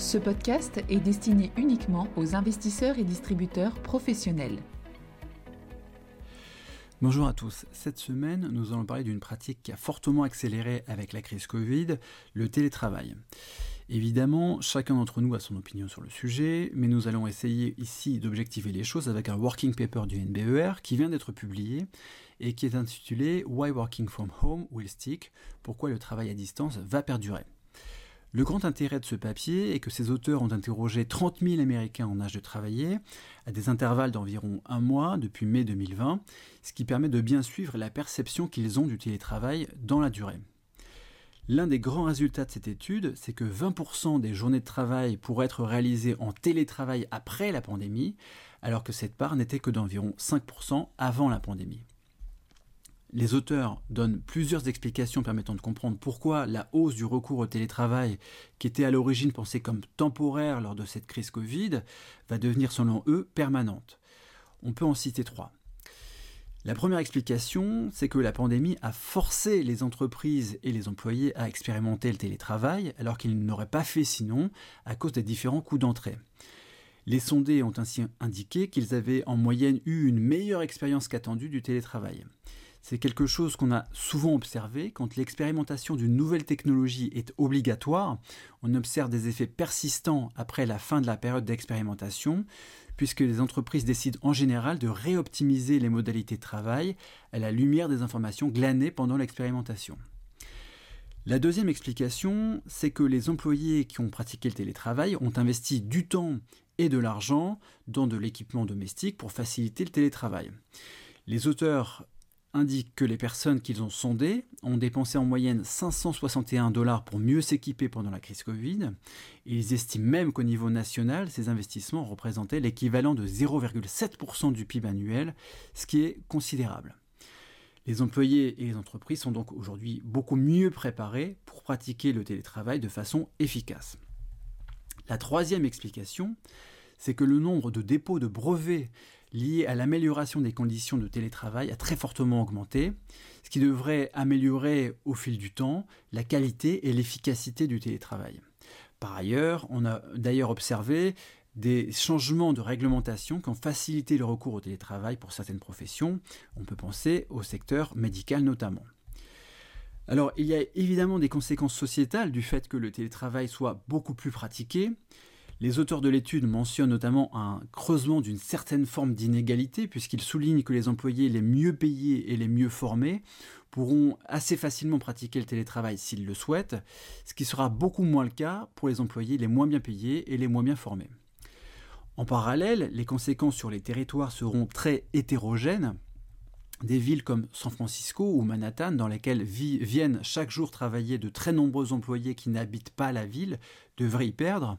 Ce podcast est destiné uniquement aux investisseurs et distributeurs professionnels. Bonjour à tous. Cette semaine, nous allons parler d'une pratique qui a fortement accéléré avec la crise Covid, le télétravail. Évidemment, chacun d'entre nous a son opinion sur le sujet, mais nous allons essayer ici d'objectiver les choses avec un working paper du NBER qui vient d'être publié et qui est intitulé Why Working from Home Will Stick? Pourquoi le travail à distance va perdurer? Le grand intérêt de ce papier est que ses auteurs ont interrogé 30 000 Américains en âge de travailler, à des intervalles d'environ un mois depuis mai 2020, ce qui permet de bien suivre la perception qu'ils ont du télétravail dans la durée. L'un des grands résultats de cette étude, c'est que 20% des journées de travail pourraient être réalisées en télétravail après la pandémie, alors que cette part n'était que d'environ 5% avant la pandémie. Les auteurs donnent plusieurs explications permettant de comprendre pourquoi la hausse du recours au télétravail, qui était à l'origine pensée comme temporaire lors de cette crise Covid, va devenir selon eux permanente. On peut en citer trois. La première explication, c'est que la pandémie a forcé les entreprises et les employés à expérimenter le télétravail, alors qu'ils n'auraient pas fait sinon à cause des différents coûts d'entrée. Les sondés ont ainsi indiqué qu'ils avaient en moyenne eu une meilleure expérience qu'attendue du télétravail. C'est quelque chose qu'on a souvent observé quand l'expérimentation d'une nouvelle technologie est obligatoire. On observe des effets persistants après la fin de la période d'expérimentation, puisque les entreprises décident en général de réoptimiser les modalités de travail à la lumière des informations glanées pendant l'expérimentation. La deuxième explication, c'est que les employés qui ont pratiqué le télétravail ont investi du temps et de l'argent dans de l'équipement domestique pour faciliter le télétravail. Les auteurs indique que les personnes qu'ils ont sondées ont dépensé en moyenne 561 dollars pour mieux s'équiper pendant la crise Covid. ils estiment même qu'au niveau national, ces investissements représentaient l'équivalent de 0,7% du PIB annuel, ce qui est considérable. Les employés et les entreprises sont donc aujourd'hui beaucoup mieux préparés pour pratiquer le télétravail de façon efficace. La troisième explication, c'est que le nombre de dépôts de brevets liés à l'amélioration des conditions de télétravail a très fortement augmenté, ce qui devrait améliorer au fil du temps la qualité et l'efficacité du télétravail. Par ailleurs, on a d'ailleurs observé des changements de réglementation qui ont facilité le recours au télétravail pour certaines professions. On peut penser au secteur médical notamment. Alors, il y a évidemment des conséquences sociétales du fait que le télétravail soit beaucoup plus pratiqué. Les auteurs de l'étude mentionnent notamment un creusement d'une certaine forme d'inégalité, puisqu'ils soulignent que les employés les mieux payés et les mieux formés pourront assez facilement pratiquer le télétravail s'ils le souhaitent, ce qui sera beaucoup moins le cas pour les employés les moins bien payés et les moins bien formés. En parallèle, les conséquences sur les territoires seront très hétérogènes. Des villes comme San Francisco ou Manhattan, dans lesquelles viennent chaque jour travailler de très nombreux employés qui n'habitent pas la ville, devraient y perdre.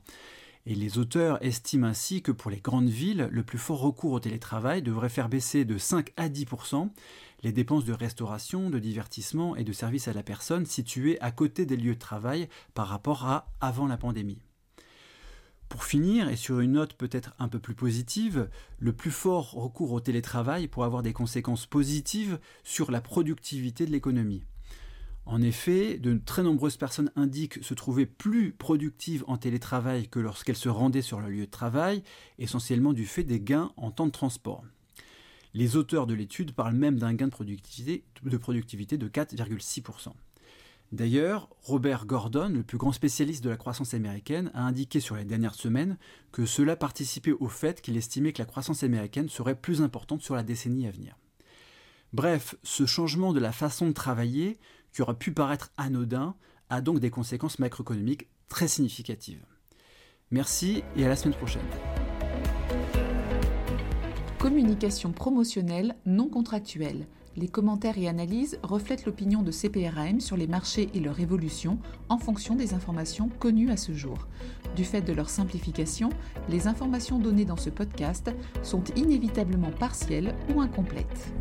Et les auteurs estiment ainsi que pour les grandes villes, le plus fort recours au télétravail devrait faire baisser de 5 à 10% les dépenses de restauration, de divertissement et de services à la personne situées à côté des lieux de travail par rapport à avant la pandémie. Pour finir, et sur une note peut-être un peu plus positive, le plus fort recours au télétravail pourrait avoir des conséquences positives sur la productivité de l'économie. En effet, de très nombreuses personnes indiquent se trouver plus productives en télétravail que lorsqu'elles se rendaient sur leur lieu de travail, essentiellement du fait des gains en temps de transport. Les auteurs de l'étude parlent même d'un gain de productivité de, 4,6%. D'ailleurs, Robert Gordon, le plus grand spécialiste de la croissance américaine, a indiqué sur les dernières semaines que cela participait au fait qu'il estimait que la croissance américaine serait plus importante sur la décennie à venir. Bref, ce changement de la façon de travailler, qui aurait pu paraître anodin, a donc des conséquences macroéconomiques très significatives. Merci et à la semaine prochaine. Communication promotionnelle non contractuelle. Les commentaires et analyses reflètent l'opinion de CPRAM sur les marchés et leur évolution en fonction des informations connues à ce jour. Du fait de leur simplification, les informations données dans ce podcast sont inévitablement partielles ou incomplètes.